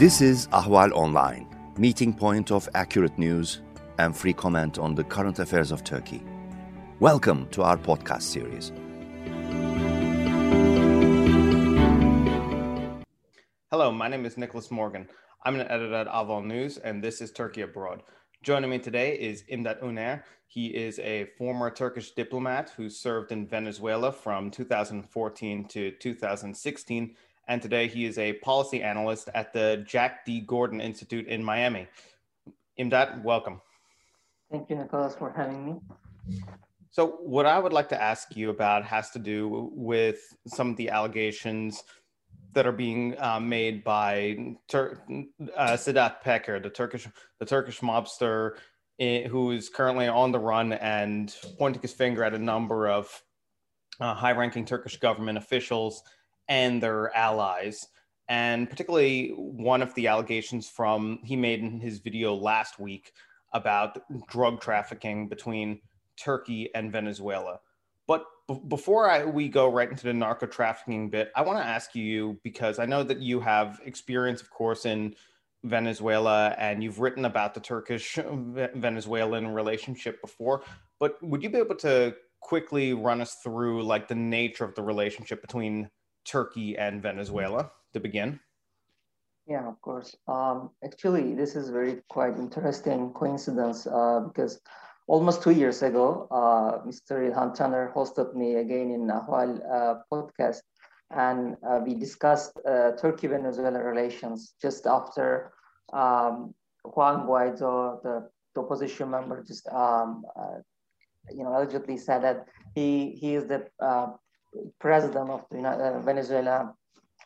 This is Ahval Online, meeting point of accurate news and free comment on the current affairs of Turkey. Welcome to our podcast series. Hello, my name is Nicholas Morgan. I'm an editor at Ahval News, and this is Turkey Abroad. Joining me today is Imdat Oner. He is a former Turkish diplomat who served in Venezuela from 2014 to 2016 and today he is a policy analyst at the Jack D. Gordon Institute in Miami. Imdat, welcome. Thank you, Nicholas, for having me. So, what I would like to ask you about has to do with some of the allegations that are being uh, made by Tur- uh, Sedat Peker, the Turkish the Turkish mobster, eh, who is currently on the run and pointing his finger at a number of uh, high-ranking Turkish government officials and their allies. And particularly one of the allegations from he made in his video last week about drug trafficking between Turkey and Venezuela. But b- before I, we go right into the narco trafficking bit, I want to ask you because I know that you have experience, of course, in Venezuela and you've written about the Turkish Venezuelan relationship before. But would you be able to quickly run us through like the nature of the relationship between Turkey and Venezuela to begin? Yeah, of course. Um, actually, this is very quite interesting coincidence uh, because almost two years ago, uh, Mr. Ilhan Tanir hosted me again in Ahval uh, podcast, and uh, we discussed uh, Turkey-Venezuela relations just after um, Juan Guaido, the, the, opposition member, just um, uh, you know allegedly said that he he is the president of uh, Venezuela,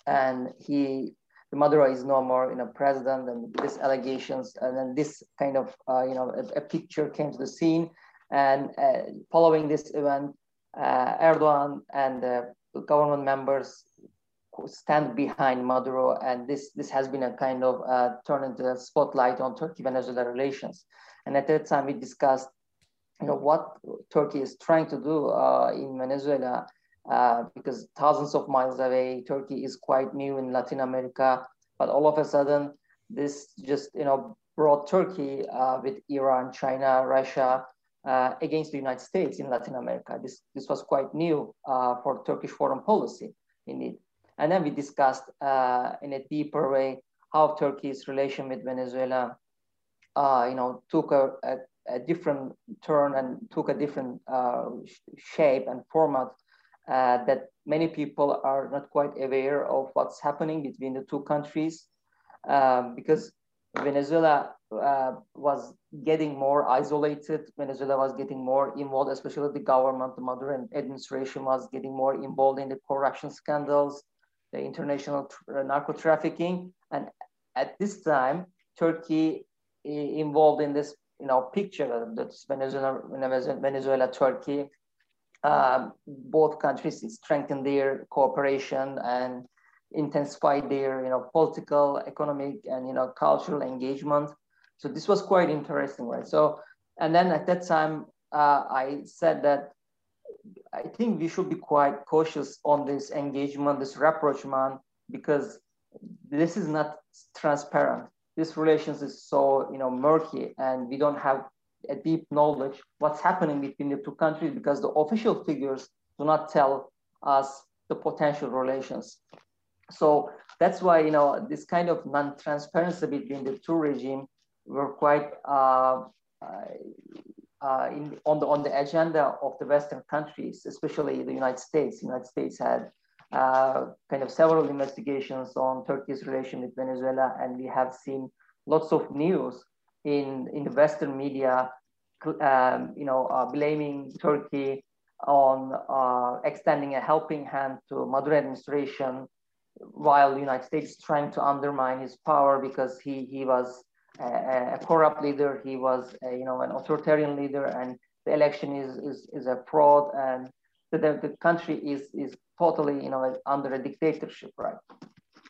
and he Maduro is no more you know president, and these allegations, and then this kind of uh, you know a, a, picture came to the scene, and uh, following this event, uh, Erdogan and the government members stand behind Maduro, and this this has been a kind of uh, turn into a spotlight on Turkey-Venezuela relations, and at that time we discussed you know what Turkey is trying to do uh, in Venezuela uh, because thousands of miles away, Turkey is quite new in Latin America. But all of a sudden, this just you know brought Turkey uh, with Iran, China, Russia uh, against the United States in Latin America. This this was quite new uh, for Turkish foreign policy, indeed. And then we discussed uh, in a deeper way how Turkey's relation with Venezuela, you know, took a, a, a, different turn and took a different shape and format uh, that many people are not quite aware of what's happening between the two countries um, because Venezuela uh, was getting more isolated. Venezuela was getting more involved, especially the government, the Maduro administration was getting more involved in the corruption scandals, the international uh, narco trafficking. And at this time, Turkey involved in this you know, picture that's Venezuela, Venezuela, Turkey, um, both countries strengthen their cooperation and intensify their you know political, economic, and you know cultural engagement. So this was quite interesting, right? So and then at that time, uh, I said that I think we should be quite cautious on this engagement, this rapprochement, because this is not transparent. This relations is so you know murky, and we don't have a deep knowledge what's happening between the two countries because the official figures do not tell us the potential relations. So that's why you know this kind of non-transparency between the two regimes were quite uh, uh, in, on the on the agenda of the Western countries, especially the United States. The United States had uh, kind of several investigations on Turkey's relation with Venezuela, and we have seen lots of news in, in the Western media, um, you know, uh, blaming Turkey on uh, extending a helping hand to Maduro administration, while the United States is trying to undermine his power because he, he was a, a corrupt leader, he was a, you know an authoritarian leader, and the election is is, is a fraud, and the, the country is is totally you know under a dictatorship, right?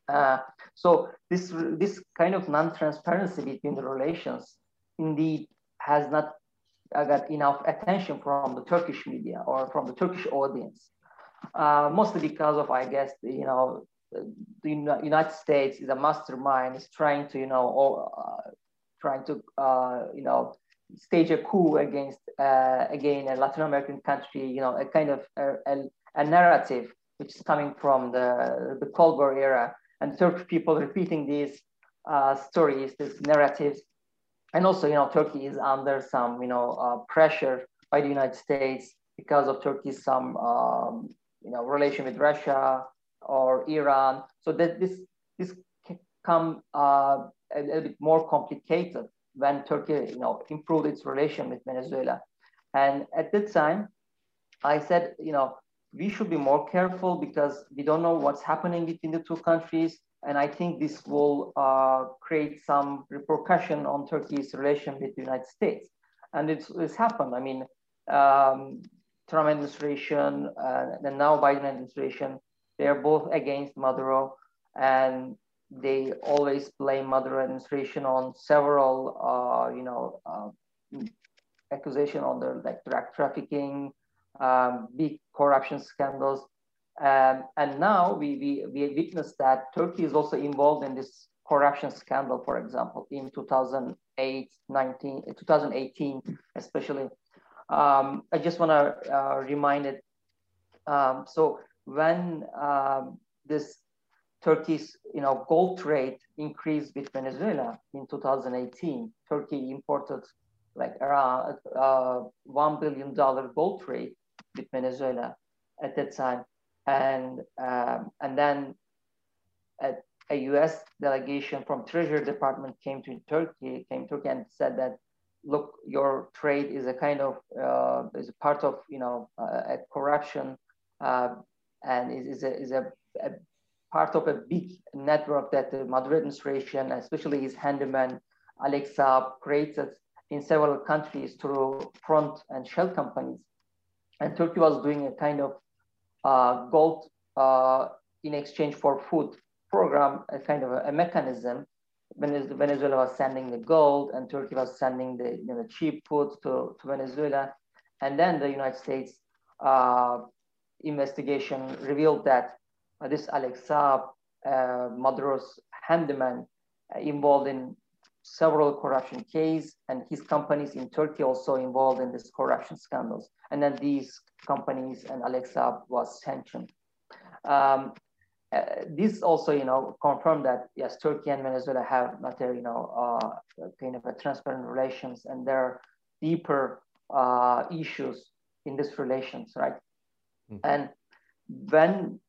Uh, so this this kind of non-transparency between the relations indeed has not uh, got enough attention from the Turkish media or from the Turkish audience. Uh, mostly because of, I guess, you know, the United States is a mastermind, is trying to, you know, or, uh, trying to, uh, you know, stage a coup against, uh, again, a Latin American country, you know, a kind of a, a, a narrative which is coming from the, the Cold War era and Turkish people repeating these uh, stories, these narratives. And also, you know, Turkey is under some, you know, uh, pressure by the United States because of Turkey's some, um, you know, relation with Russia or Iran. So that this this can come uh, a little bit more complicated when Turkey, you know, improved its relation with Venezuela. And at that time, I said, you know, we should be more careful because we don't know what's happening between the two countries. And I think this will uh, create some repercussion on Turkey's relation with the United States. And it's, it's happened. I mean, um, Trump administration uh, and now Biden administration, they're both against Maduro and they always blame Maduro administration on several, uh, you know, uh, accusation on the like drug trafficking, um, big corruption scandals. Um, and now we, we, we witnessed that Turkey is also involved in this corruption scandal, for example, in 2008, 19, 2018, especially. Um, I just want to uh, remind it. Um, so when um, this Turkey's you know gold trade increased with Venezuela in 2018, Turkey imported like around uh, one billion dollar gold trade with Venezuela at that time, and um, and then a, a, U.S. delegation from Treasury Department came to Turkey, came to Turkey and said that, look, your trade is a kind of uh, is a part of you know uh, corruption, uh, and is, is a is a, a, part of a big network that the Maduro administration, especially his handyman Alex Saab, created in several countries through front and shell companies and Turkey was doing a kind of uh, gold uh, in exchange for food program, a kind of a, a, mechanism. Venezuela was sending the gold, and Turkey was sending the you know, cheap food to, to Venezuela, and then the United States uh, investigation revealed that uh, this Alex Saab, uh, Maduro's handyman, uh, involved in several corruption cases, and his companies in Turkey also involved in this corruption scandals. And then these companies and Alex Saab was sanctioned. Um, uh, this also, you know, confirmed that yes, Turkey and Venezuela have not a, you know, uh, kind of a transparent relations, and there are deeper uh, issues in these relations, right? Mm-hmm. And when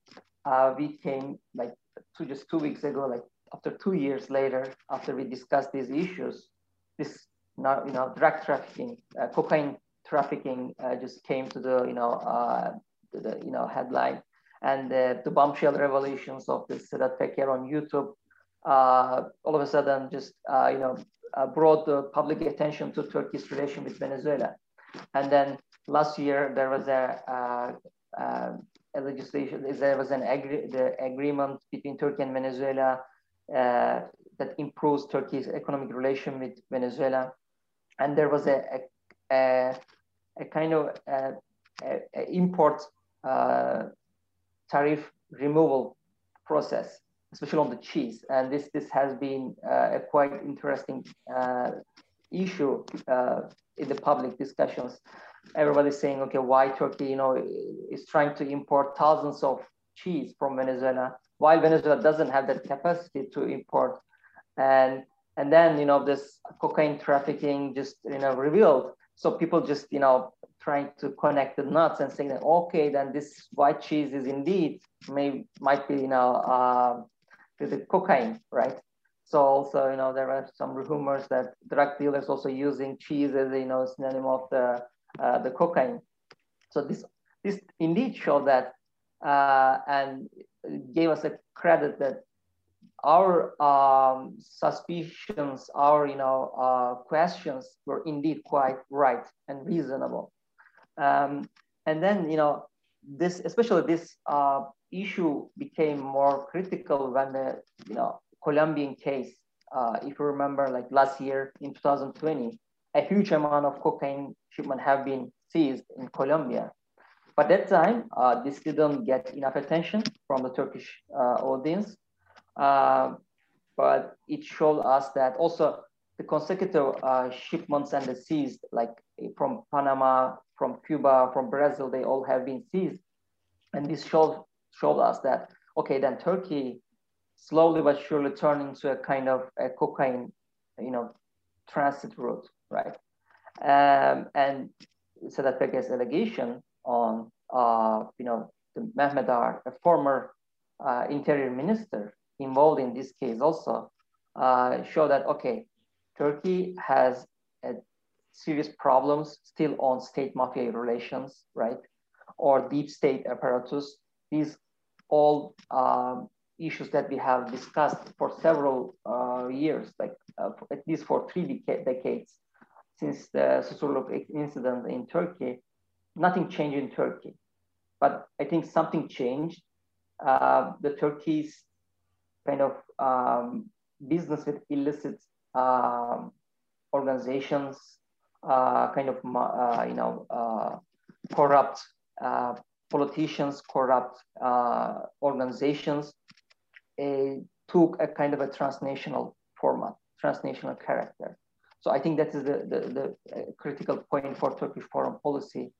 uh, we came, like, two, just two weeks ago, like after two years later, after we discussed these issues, this now you know drug trafficking, uh, cocaine trafficking uh, just came to the you know uh, the you know headline, and the bombshell revelations of the Sedat Peker on YouTube, uh, all of a sudden just uh, you know uh, brought the public attention to Turkey's relation with Venezuela, and then last year there was a a legislation, there was an agree, the agreement between Turkey and Venezuela uh, that improves Turkey's economic relation with Venezuela. And there was a, a, a kind of a, import uh, tariff removal process, especially on the cheese. And this, this has been uh, a quite interesting uh, issue uh, in the public discussions. Everybody's saying, okay, why Turkey, you know, is trying to import thousands of cheese from Venezuela while Venezuela doesn't have that capacity to import. And and then you know this cocaine trafficking just you know revealed. So people just you know trying to connect the nuts and saying that okay, then this white cheese is indeed may might be you know uh, the cocaine, right? So also you know there are some rumors that drug dealers also using cheese as you know synonym of the uh, the cocaine. So this this indeed show that uh, and gave us a credit that our um, suspicions, our you know uh, questions were indeed quite right and reasonable. Um, and then you know this, especially this uh, issue became more critical when the you know Colombian case. Uh, if you remember, like last year in 2020, a huge amount of cocaine shipment have been seized in Colombia. But that time, uh, this didn't get enough attention from the Turkish uh, audience. Uh, but it showed us that also the consecutive uh, shipments and the seized, like from Panama, from Cuba, from Brazil, they all have been seized. And this showed, showed us that, okay, then Turkey slowly but surely turned into a kind of a cocaine, you know, transit route, right? Um, and Sedat Peker's allegation on, uh, you know, the Mehmet a former uh, interior minister involved in this case also, uh, show that, okay, Turkey has serious problems still on state mafia relations, right? Or deep state apparatus. These all um, issues that we have discussed for several uh, years, like uh, at least for three deca decades since the Susurluk incident in Turkey, nothing changed in Turkey. But I think something changed. Uh, the Turkey's kind of um, business with illicit um, organizations, uh, kind of uh, you know uh, corrupt uh, politicians, corrupt uh, organizations, took a kind of a transnational format, transnational character. So I think that is the, the, the critical point for Turkish foreign policy.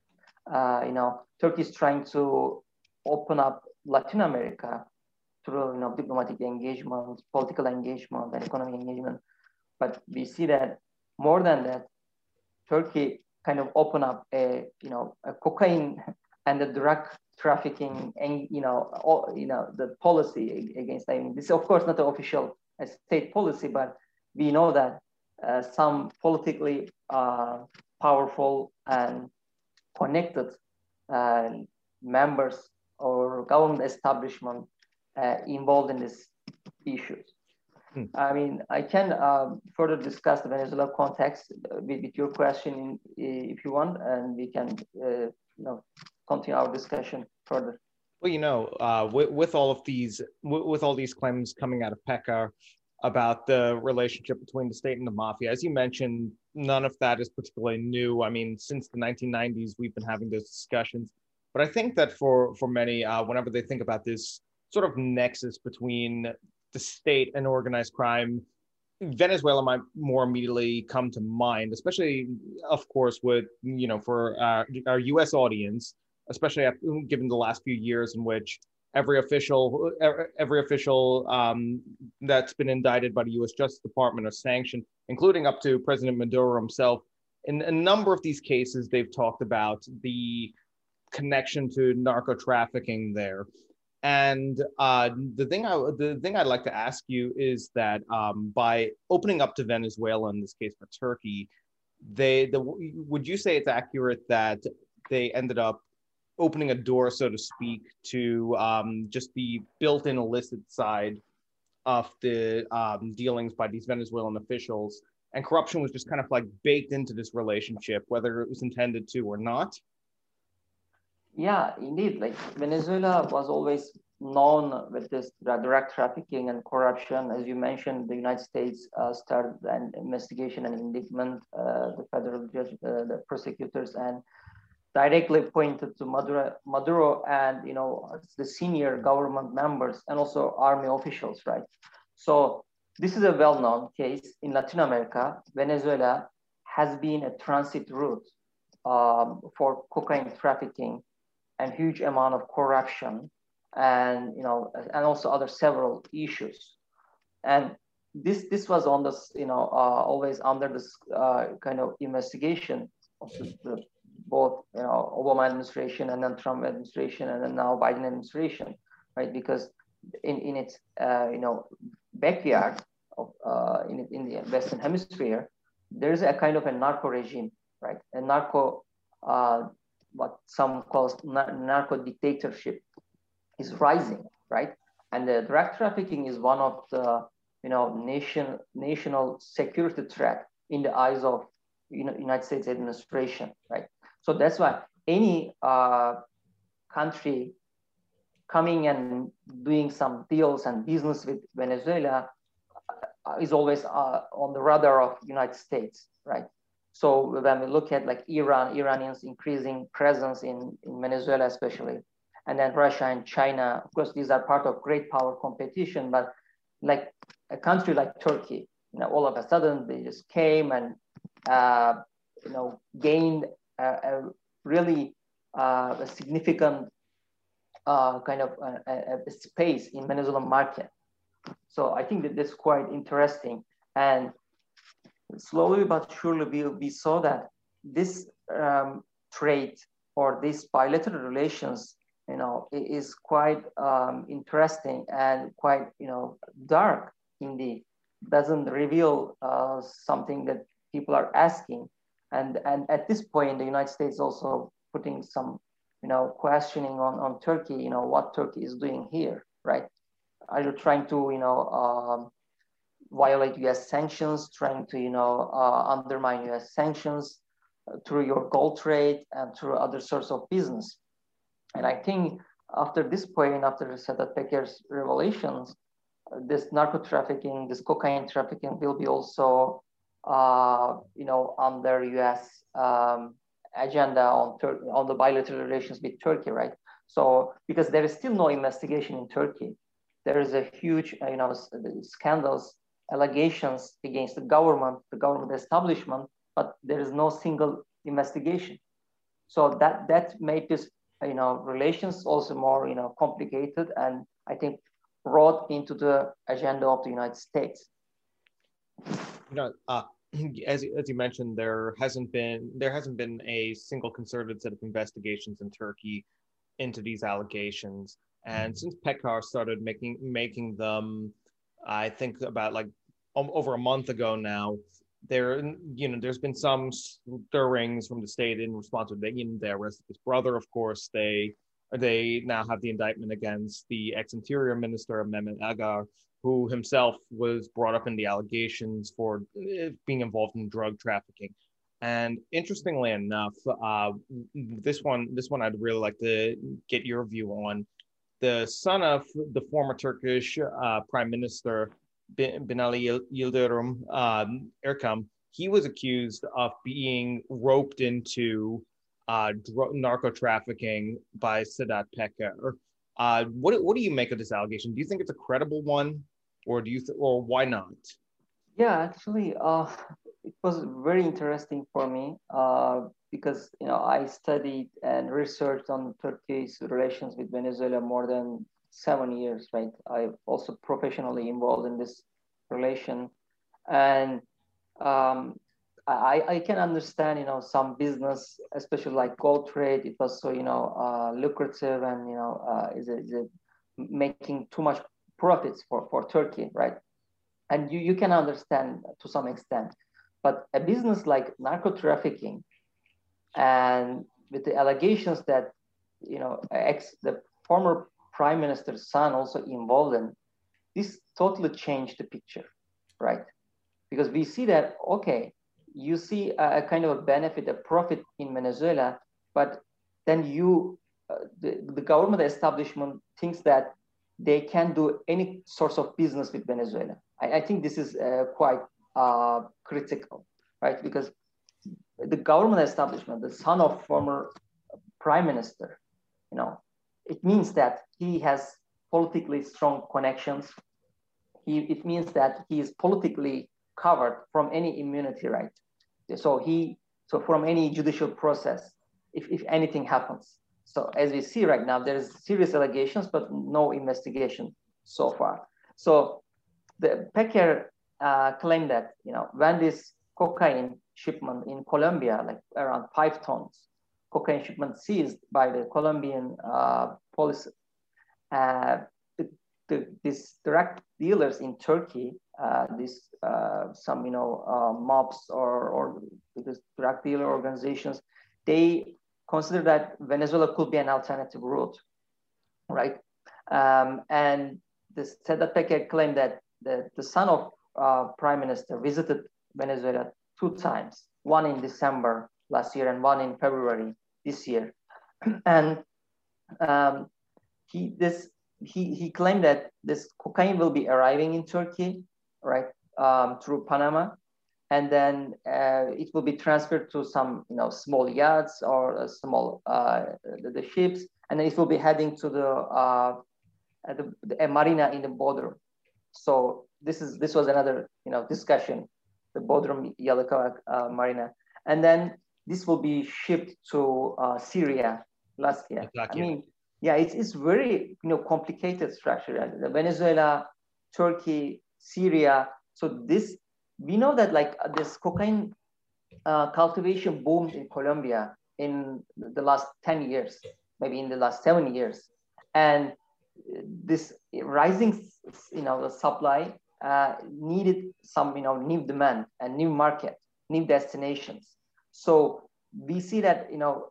You know, Turkey is trying to open up Latin America through you know, diplomatic engagement, political engagement, and economic engagement. But we see that more than that, Turkey kind of open up a you know a cocaine and the drug trafficking and you know all, you know the policy against. I mean, this is of course not the official uh, state policy, but we know that uh, some politically uh, powerful and connected uh, members or government establishment uh, involved in these issues. Hmm. I mean, I can um, further discuss the Venezuela context with, with, your question in, if you want, and we can, uh, you know, continue our discussion further. Well, you know, uh, with, with, all of these, with all these claims coming out of Peker about the relationship between the state and the mafia, as you mentioned, none of that is particularly new. I mean, since the 1990s, we've been having those discussions. But I think that for for many, uh, whenever they think about this sort of nexus between the state and organized crime, Venezuela might more immediately come to mind, especially, of course, with you know for our, our U.S. audience, especially after, given the last few years in which every official every official um, that's been indicted by the U.S. Justice Department or sanctioned, including up to President Maduro himself. In a number of these cases, they've talked about the connection to narco trafficking there. And uh, the thing I the thing I'd like to ask you is that um, by opening up to Venezuela in this case for Turkey, they the would you say it's accurate that they ended up opening a door, so to speak, to um, just the built-in illicit side of the um, dealings by these Venezuelan officials, and corruption was just kind of like baked into this relationship, whether it was intended to or not. Yeah, indeed. Like Venezuela was always known with this drug trafficking and corruption. As you mentioned, the United States uh, started an investigation and indictment. Uh, the federal judge, uh, the prosecutors, and directly pointed to Maduro, Maduro and you know the senior government members and also army officials, right? So this is a well-known case in Latin America. Venezuela has been a transit route um, for cocaine trafficking and huge amount of corruption and you know and also other several issues and this this was on this you know uh, always under this uh, kind of investigation of the, both you know obama administration and then trump administration and then now biden administration right because in in its uh, you know backyard of uh, in, in the western hemisphere there's a kind of a narco regime right a narco uh, what some calls narco dictatorship is rising, right? And the drug trafficking is one of the you know nation national security threat in the eyes of you know, United States administration, right? So that's why any uh, country coming and doing some deals and business with Venezuela uh, is always uh, on the radar of United States, right? So when we look at like Iran, Iranians increasing presence in, in Venezuela especially, and then Russia and China, of course, these are part of great power competition, but like a country like Turkey, you know, all of a sudden they just came and, uh, you know, gained a, really uh, a significant uh, kind of uh, a, a, space in Venezuelan market. So I think that that's quite interesting. And slowly but surely we, we saw that this um, trade or these bilateral relations, you know, is quite um, interesting and quite, you know, dark indeed. Doesn't reveal uh, something that people are asking. And, and at this point, the United States also putting some, you know, questioning on, on Turkey, you know, what Turkey is doing here, right? Are you trying to, you know, um, violate U.S. sanctions, trying to, you know, uh, undermine U.S. sanctions uh, through your gold trade and through other sorts of business? And I think after this point, after Sedat Peker's revelations, uh, this narco trafficking, this cocaine trafficking will be also, uh, you know, on under U.S. Um, agenda on, Tur- on the bilateral relations with Turkey, right? So because there is still no investigation in Turkey, there is a huge, uh, you know, scandals, allegations against the government, the government establishment, but there is no single investigation. So that that made this, you know, relations also more, you know, complicated, and I think brought into the agenda of the United States. You know, uh, as as you mentioned, there hasn't been there hasn't been a single concerted set of investigations in Turkey into these allegations. And since Peker started making making them, I think about like over a month ago now, there you know there's been some stirrings from the state in response to the you know, they arrested his brother, of course. They they now have the indictment against the ex-interior minister Mehmet Agar, who himself was brought up in the allegations for eh, being involved in drug trafficking. And interestingly enough, uh, this one, this one, I'd really like to get your view on. The son of the former Turkish uh, Prime Minister Binali Yildirim um, Erkam, he was accused of being roped into uh, narco trafficking by Sedat Peker. Uh, what what do you make of this allegation? Do you think it's a credible one? Or do you th- or why not? Yeah, actually, uh, it was very interesting for me uh, because you know I studied and researched on Turkey's relations with Venezuela more than seven years. Right, I'm also professionally involved in this relation, and um, I, I can understand you know some business, especially like gold trade. It was so you know uh, lucrative and you know uh, is it making too much profits for, for Turkey, right? And you, you can understand to some extent. But a business like narco trafficking and with the allegations that, you know, ex, the former prime minister's son also involved in, this totally changed the picture, right? Because we see that, okay, you see a, a kind of a benefit, a profit in Venezuela, but then you, uh, the, the government establishment thinks that they can do any sorts of business with Venezuela. I, I think this is uh, quite uh, critical, right? Because the government establishment, the son of former prime minister, you know, it means that he has politically strong connections. He, it means that he is politically covered from any immunity, right? So he, so from any judicial process, if, if anything happens. So as we see right now, there is serious allegations, but no investigation so far. So the Peker uh, claimed that you know when this cocaine shipment in Colombia, like around five tons, cocaine shipment seized by the Colombian uh, police, uh, the, the, these drug dealers in Turkey, uh, this uh, some you know uh, mobs or or these drug dealer organizations, they consider that Venezuela could be an alternative route, right? Um, and this Sedat Peker claimed that the, the son of uh, prime minister visited Venezuela two times, one in December last year and one in February this year. and um, he, this, he, he claimed that this cocaine will be arriving in Turkey, right, um, through Panama. And then uh, it will be transferred to some you know small yachts or uh, small uh, the, the, ships, and then it will be heading to the, uh, the, the marina in the border. So this is this was another you know discussion, the Bodrum Yalıkavak uh, marina, and then this will be shipped to uh, Syria last year. Exactly. I mean, yeah, it's it's very you know complicated structure. Venezuela, Turkey, Syria. So this we know that like uh, this cocaine uh, cultivation boomed in Colombia in the last 10 years, maybe in the last seven years. And this rising, you know, the supply uh, needed some, you know, new demand and new market, new destinations. So we see that, you know,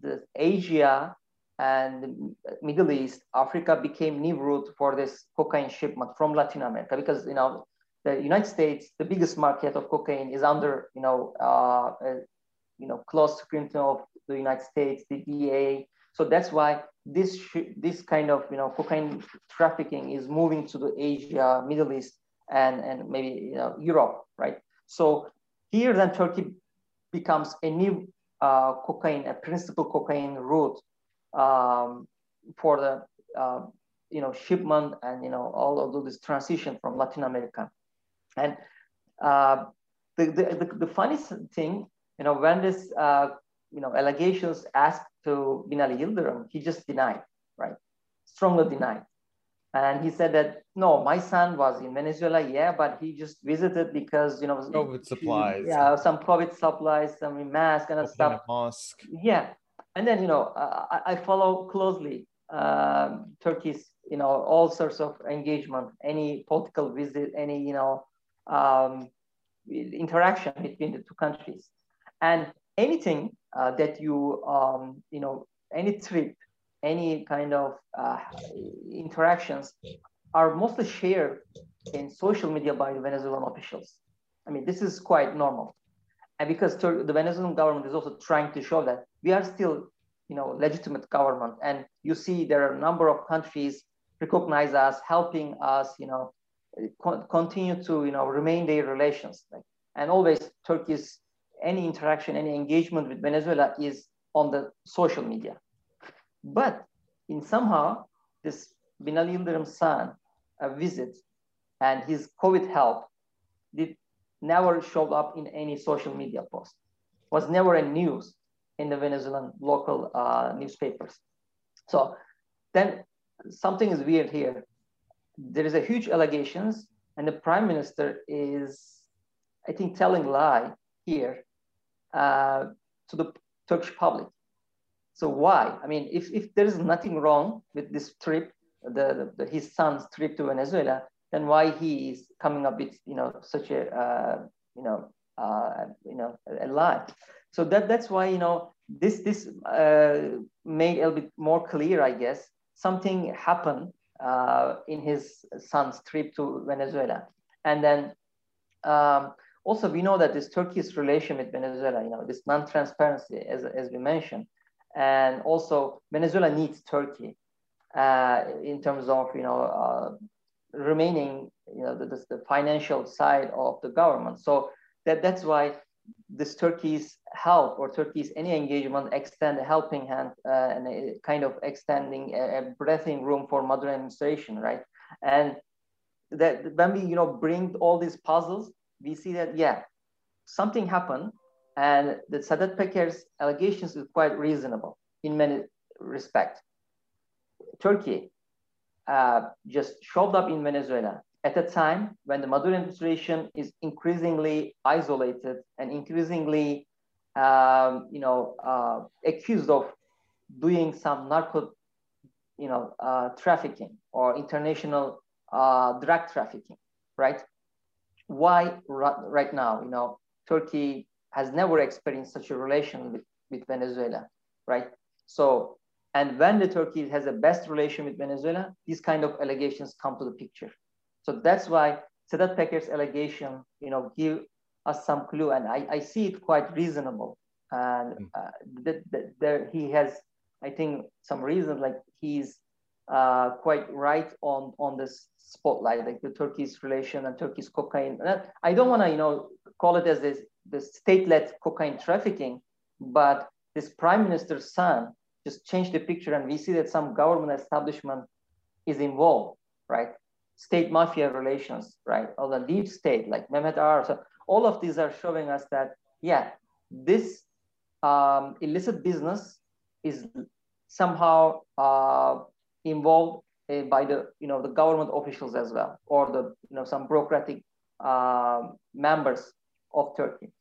the Asia and Middle East, Africa became new route for this cocaine shipment from Latin America because, you know, the United States, the biggest market of cocaine, is under you know uh, uh, you know close scrutiny of the United States, the DEA. So that's why this this kind of you know cocaine trafficking is moving to the Asia, Middle East, and and maybe you know Europe, right? So here then Turkey becomes a new uh, cocaine, a principal cocaine route um, for the uh, you know shipment and you know all of this transition from Latin America. And uh, the, the, the, funny thing, you know, when this, uh, you know, allegations asked to Binali Yildirim, he just denied, right? Strongly denied. And he said that, no, my son was in Venezuela, yeah, but he just visited because, you know, COVID supplies. Yeah, some COVID supplies, some mask and stuff. Mosque. Yeah. And then, you know, uh, I, I, follow closely um, Turkey's, you know, all sorts of engagement, any political visit, any, you know, um, interaction between the two countries. And anything uh, that you, um, you know, any trip, any kind of uh, interactions are mostly shared in social media by the Venezuelan officials. I mean, this is quite normal. And because the Venezuelan government is also trying to show that we are still, you know, legitimate government. And you see there are a number of countries recognize us, helping us, you know, continue to you know remain their relations. Like, and always turkey's any interaction any engagement with venezuela is on the social media. But in somehow this binali yildirim's son a visit and his covid help did never showed up in any social media post. Was never a news in the venezuelan local uh, newspapers. So then something is weird here there is a huge allegations and the prime minister is, I think, telling lie here uh, to the Turkish public. So why? I mean, if, if there is nothing wrong with this trip, the, the, his son's trip to Venezuela, then why he is coming up with you know such a uh, you know uh, you know a, lie? So that that's why you know this this uh, made a little bit more clear, I guess. Something happened uh, in his son's trip to Venezuela. And then um, also we know that this Turkey's relation with Venezuela, you know, this non-transparency, as, as we mentioned, and also Venezuela needs Turkey uh, in terms of, you know, uh, remaining, you know, the, the financial side of the government. So that, that's why this Turkey's help or Turkey's any engagement extend a helping hand uh, and a kind of extending a, a, breathing room for Maduro administration, right? And that when we you know bring all these puzzles, we see that yeah, something happened, and the Sedat Peker's allegations is quite reasonable in many respect. Turkey uh, just showed up in Venezuela at a time when the Maduro administration is increasingly isolated and increasingly, um, you know, uh, accused of doing some narco, you know, uh, trafficking or international uh, drug trafficking, right? Why right now, you know, Turkey has never experienced such a relation with, with Venezuela, right? So, and when the Turkey has the best relation with Venezuela, these kind of allegations come to the picture. So that's why Sedat Peker's allegation, you know, give us some clue, and I, I see it quite reasonable. And hmm. uh, there he has, I think, some reason like he's uh, quite right on on this spotlight, like the Turkey's relation and Turkey's cocaine. I don't want to, you know, call it as this the state-led cocaine trafficking, but this prime minister's son just changed the picture, and we see that some government establishment is involved, right? State mafia relations, right? Or the deep state, like Mehmet Ağar. So all of these are showing us that, yeah, this um, illicit business is somehow uh, involved uh, by the you know the government officials as well, or the you know some bureaucratic uh, members of Turkey.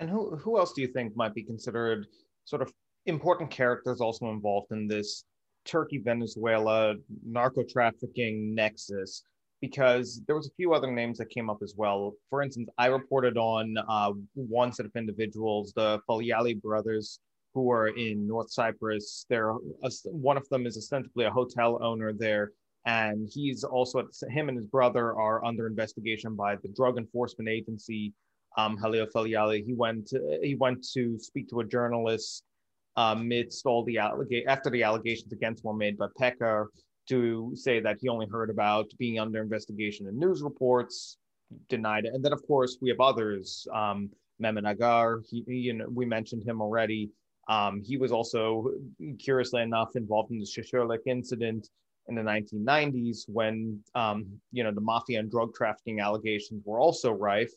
And who who else do you think might be considered sort of important characters also involved in this Turkey Venezuela narco trafficking nexus? Because there was a few other names that came up as well. For instance, I reported on uh, one set of individuals, the Falyali brothers, who are in North Cyprus. They're a, one of them is ostensibly a hotel owner there, and he's also him and his brother are under investigation by the Drug Enforcement Agency. Um, Halil Falyali. He went he went to speak to a journalist amidst all the after the allegations against were made by Peker to say that he only heard about being under investigation in news reports, denied it. And then, of course, we have others. Um, Mehmet Ağar, he, he, you know, we mentioned him already. Um, he was also, curiously enough, involved in the Susurluk incident in the 1990s when, um, you know, the mafia and drug trafficking allegations were also rife.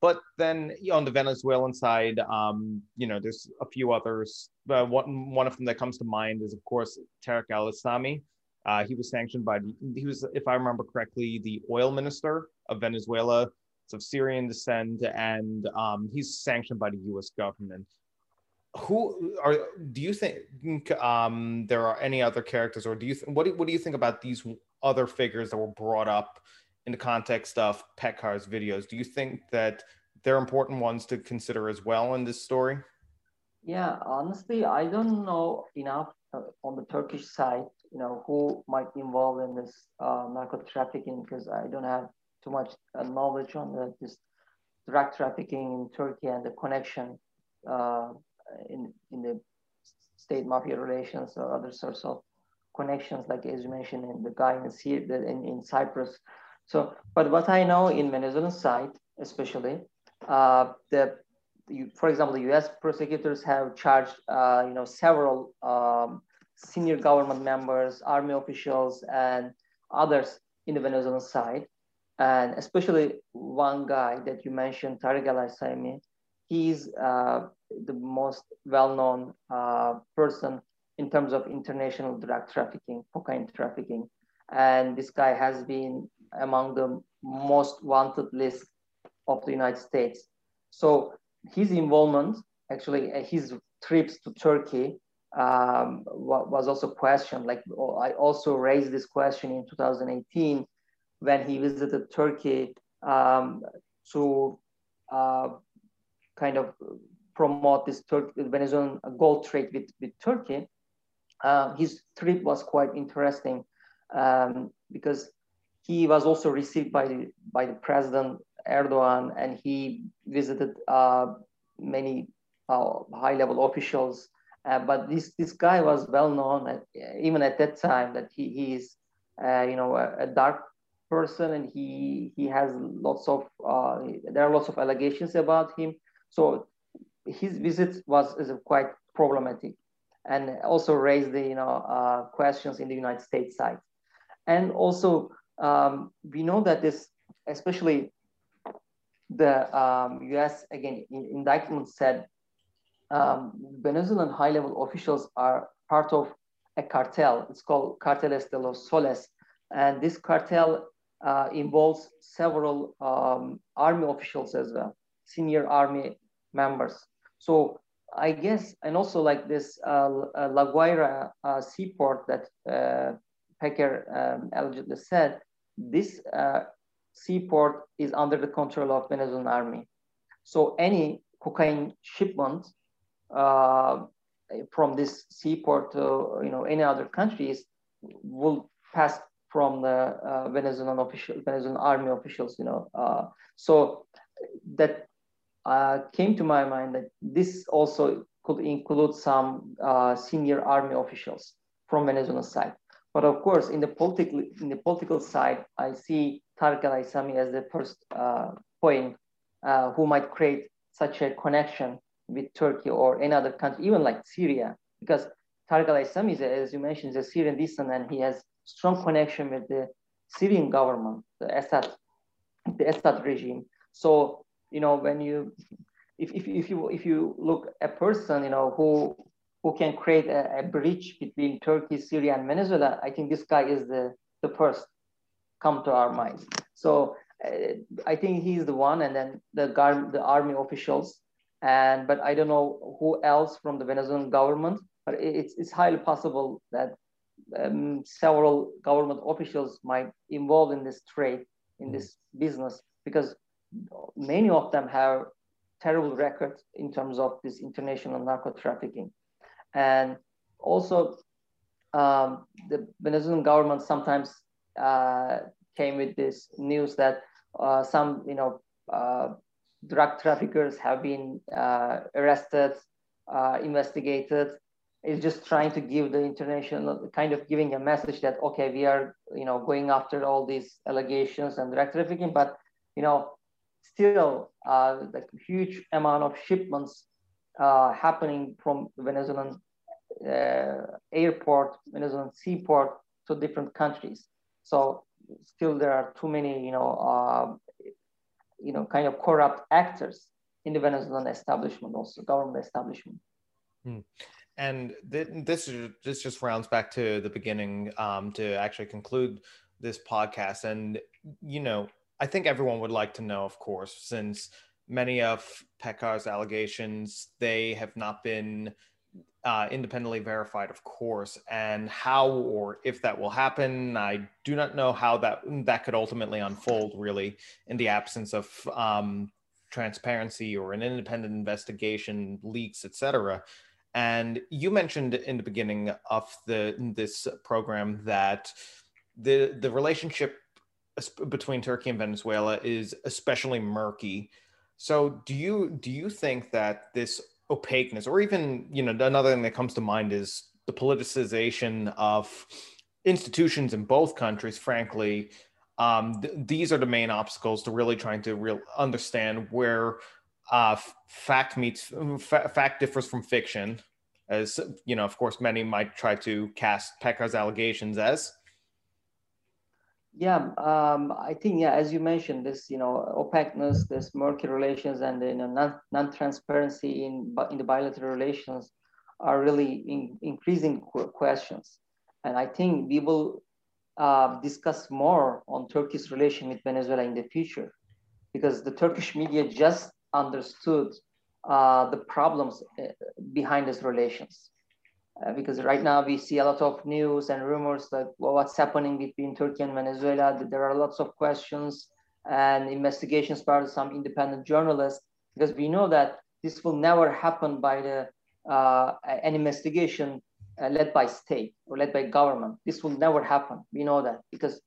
But then you know, on the Venezuelan side, um, you know, there's a few others. But one, one of them that comes to mind is, of course, Tarek Al Aissami. Uh, he was sanctioned by, he was, if I remember correctly, the oil minister of Venezuela. It's of Syrian descent, and um, he's sanctioned by the U.S. government who are do you think um, there are any other characters or do you th- what, do, what do you think about these other figures that were brought up in the context of Peker's videos do you think that they're important ones to consider as well in this story yeah honestly i don't know enough uh, on the turkish side you know who might be involved in this uh, narco trafficking because i don't have too much uh, knowledge on the, this drug trafficking in turkey and the connection uh, in, in the state mafia relations or other sorts of connections, like as you mentioned, in the guy in, in, in Cyprus. So, but what I know in Venezuelan side, especially, uh, the for example, the U.S. prosecutors have charged, uh, you know, several um, senior government members, army officials, and others in the Venezuelan side, and especially one guy that you mentioned, Tariq Al Aissami, he's uh, the most well-known uh, person in terms of international drug trafficking, cocaine trafficking. And this guy has been among the most wanted list of the United States. So his involvement, actually uh, his trips to Turkey um, was also questioned. Like I also raised this question in 2018 when he visited Turkey um, to uh, kind of promote this Tur- Venezuelan gold trade with, with Turkey, uh, his trip was quite interesting um, because he was also received by the, by the President Erdogan and he visited uh, many uh, high level officials. Uh, but this, this guy was well known at, even at that time that he, he is, uh, you know, a, a dark person and he he has lots of uh, there are lots of allegations about him so his visit was is quite problematic and also raised the you know uh, questions in the United States side. And also um, we know that this, especially the um, U.S. again indictment said um, Venezuelan high-level officials are part of a cartel. It's called Carteles de los Soles, and this cartel uh, involves several um, army officials as well, senior army members. So I guess, and also like this uh, uh, La Guaira uh, seaport that uh, Peker um, allegedly said, this uh, seaport is under the control of Venezuelan army. So any cocaine shipment uh, from this seaport to you know any other countries will pass from the uh, Venezuelan official, Venezuelan army officials, you know. Uh, so that uh, came to my mind that this also could include some uh, senior army officials from Venezuelan side. But of course, in the political in the political side, I see Tarek Al Aissami as the first uh, point uh, who might create such a connection with Turkey or any other country, even like Syria, because Tarek Al Aissami, is, as you mentioned, is a Syrian descent and he has strong connection with the Syrian government, the Assad, the Assad regime. So you know when you if, if, if you if you look a person you know who who can create a, a bridge between Turkey, Syria, and Venezuela, I think this guy is the the first come to our minds. So uh, I think he's the one, and then the the army officials, and but I don't know who else from the Venezuelan government. But it's it's highly possible that um, several government officials might involved in this trade, in this business, because many of them have terrible record in terms of this international narco trafficking. And also, um, the Venezuelan government sometimes uh, came with this news that uh, some, you know, uh, drug traffickers have been uh, arrested, investigated. It's just trying to give the international kind of giving a message that okay, we are, you know, going after all these allegations and drug trafficking, but you know, still uh, like huge amount of shipments uh, happening from Venezuelan uh, airport, Venezuelan seaport to different countries. So still there are too many, you know, uh, you know, kind of corrupt actors in the Venezuelan establishment, also government establishment. Hmm. And th- this this just rounds back to the beginning um, to actually conclude this podcast. And you know, I think everyone would like to know, of course, since many of Peker's allegations they have not been uh, independently verified, of course, and how or if that will happen, I do not know how that that could ultimately unfold. Really, in the absence of um, transparency or an independent investigation, leaks, etc. And you mentioned in the beginning of the this program that the the relationship between Turkey and Venezuela is especially murky. So do you do you think that this opaqueness, or even you know another thing that comes to mind is the politicization of institutions in both countries? Frankly, um, th- these are the main obstacles to really trying to real understand where uh, fact meets f- fact differs from fiction. As you know, of course, many might try to cast Peker's allegations as yeah, um, I think yeah, as you mentioned, this you know opaqueness, this murky relations, and you know non transparency in in the bilateral relations are really in, increasing questions, and I think we will uh, discuss more on Turkey's relation with Venezuela in the future, because the Turkish media just understood uh, the problems uh, behind these relations. Uh, because right now we see a lot of news and rumors like well, what's happening between Turkey and Venezuela. There are lots of questions and investigations by some independent journalists because we know that this will never happen by the uh, an investigation uh, led by state or led by government. This will never happen. We know that because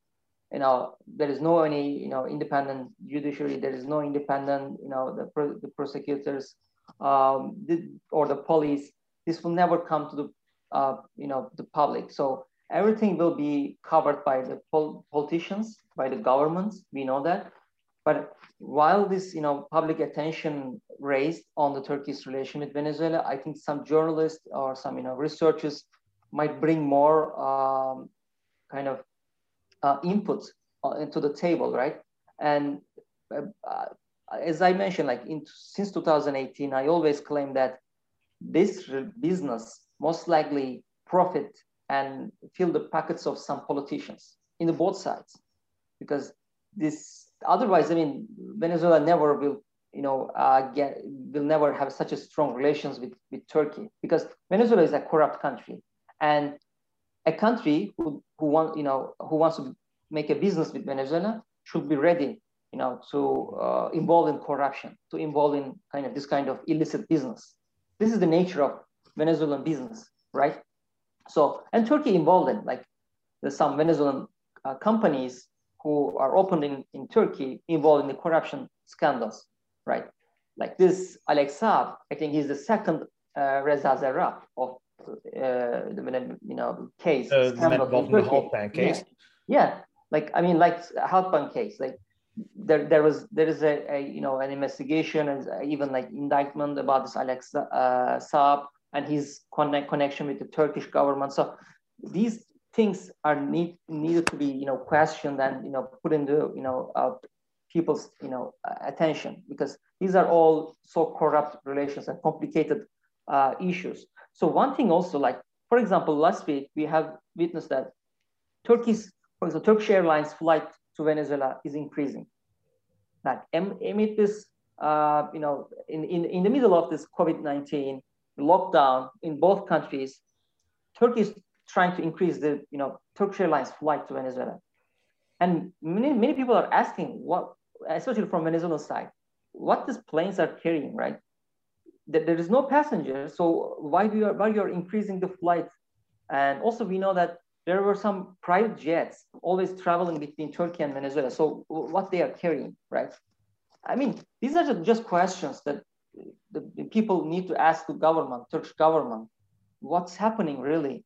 you know there is no any you know independent judiciary. There is no independent you know the, the prosecutors um, the, or the police. This will never come to the uh, you know, the public. So everything will be covered by the pol- politicians, by the governments. We know that. But while this, you know, public attention raised on the Turkish relation with Venezuela, I think some journalists or some, you know, researchers might bring more um, kind of uh, input uh, into the table, right? And uh, as I mentioned, like in, since 2018, I always claim that this business most likely profit and fill the pockets of some politicians in the both sides. Because this otherwise i mean venezuela never will you know uh, get will never have such a strong relations with, with turkey. Because venezuela is a corrupt country. And a country who, who want you know who wants to make a business with venezuela should be ready you know to uh, involve in corruption to involve in kind of this kind of illicit business. This is the nature of Venezuelan business, right? So, and Turkey involved in like there's some Venezuelan uh, companies who are opened in, in Turkey involved in the corruption scandals, right? Like this Alex Saab, I think he's the second uh, Reza Zarrab of uh, the you know case. Uh, involved in the Halkbank case. Yeah. yeah, like I mean, like Halkbank case, like there there was there is a, a you know an investigation and even like indictment about this Alex uh, Saab and his connect, connection with the Turkish government. So these things are need needed to be you know questioned and you know put into you know uh, people's you know attention because these are all so corrupt relations and complicated uh, issues. So one thing also like for example last week we have witnessed that Turkey's for example Turkish Airlines flight to Venezuela is increasing. Like amid this uh, you know in, in, in the middle of this COVID-19 lockdown in both countries, Turkey is trying to increase the you know Turkish Airlines flight to Venezuela. And many, many people are asking what especially from Venezuelan side, what these planes are carrying, right? That There is no passenger, so why do you why you're increasing the flight? And also we know that there were some private jets always traveling between Turkey and Venezuela. So what they are carrying, right? I mean, these are just questions that the, the people need to ask the government, Turkish government, what's happening really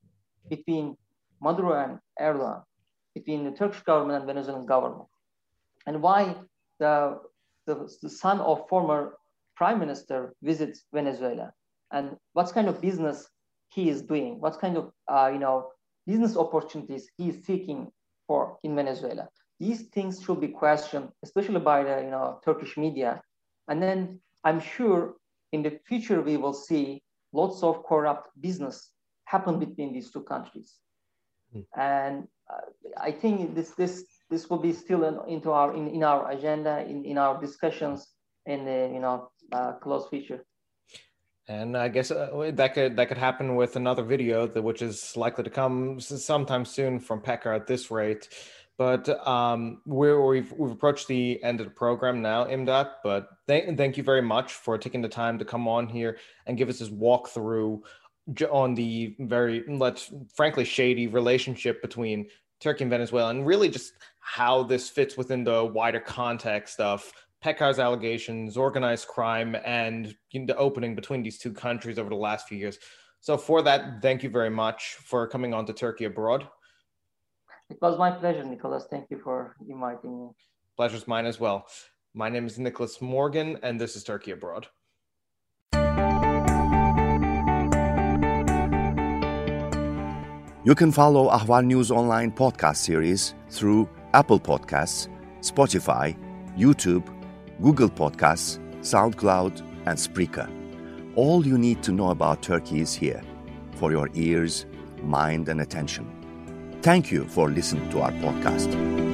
between Maduro and Erdogan, between the Turkish government and Venezuelan government, and why the, the, the son of former prime minister visits Venezuela and what kind of business he is doing, what kind of uh, you know business opportunities he is seeking for in Venezuela. These things should be questioned, especially by the you know Turkish media. And then I'm sure in the future we will see lots of corrupt business happen between these two countries. Mm. And uh, I think this this this will be still in, into our in, in our agenda in, in our discussions in the you know uh, close future and I guess uh, that could that could happen with another video that which is likely to come sometime soon from Peker at this rate. But um, we're, we've we've approached the end of the program now, Imdat. But thank thank you very much for taking the time to come on here and give us this walkthrough on the very let's frankly shady relationship between Turkey and Venezuela, and really just how this fits within the wider context of Peker's allegations, organized crime, and the opening between these two countries over the last few years. So, for that, thank you very much for coming on to Turkey Abroad. It was my pleasure, Nicholas. Thank you for inviting me. Pleasure's mine as well. My name is Nicholas Morgan, and this is Turkey Abroad. You can follow Ahval News Online podcast series through Apple Podcasts, Spotify, YouTube, Google Podcasts, SoundCloud, and Spreaker. All you need to know about Turkey is here for your ears, mind, and attention. Thank you for listening to our podcast.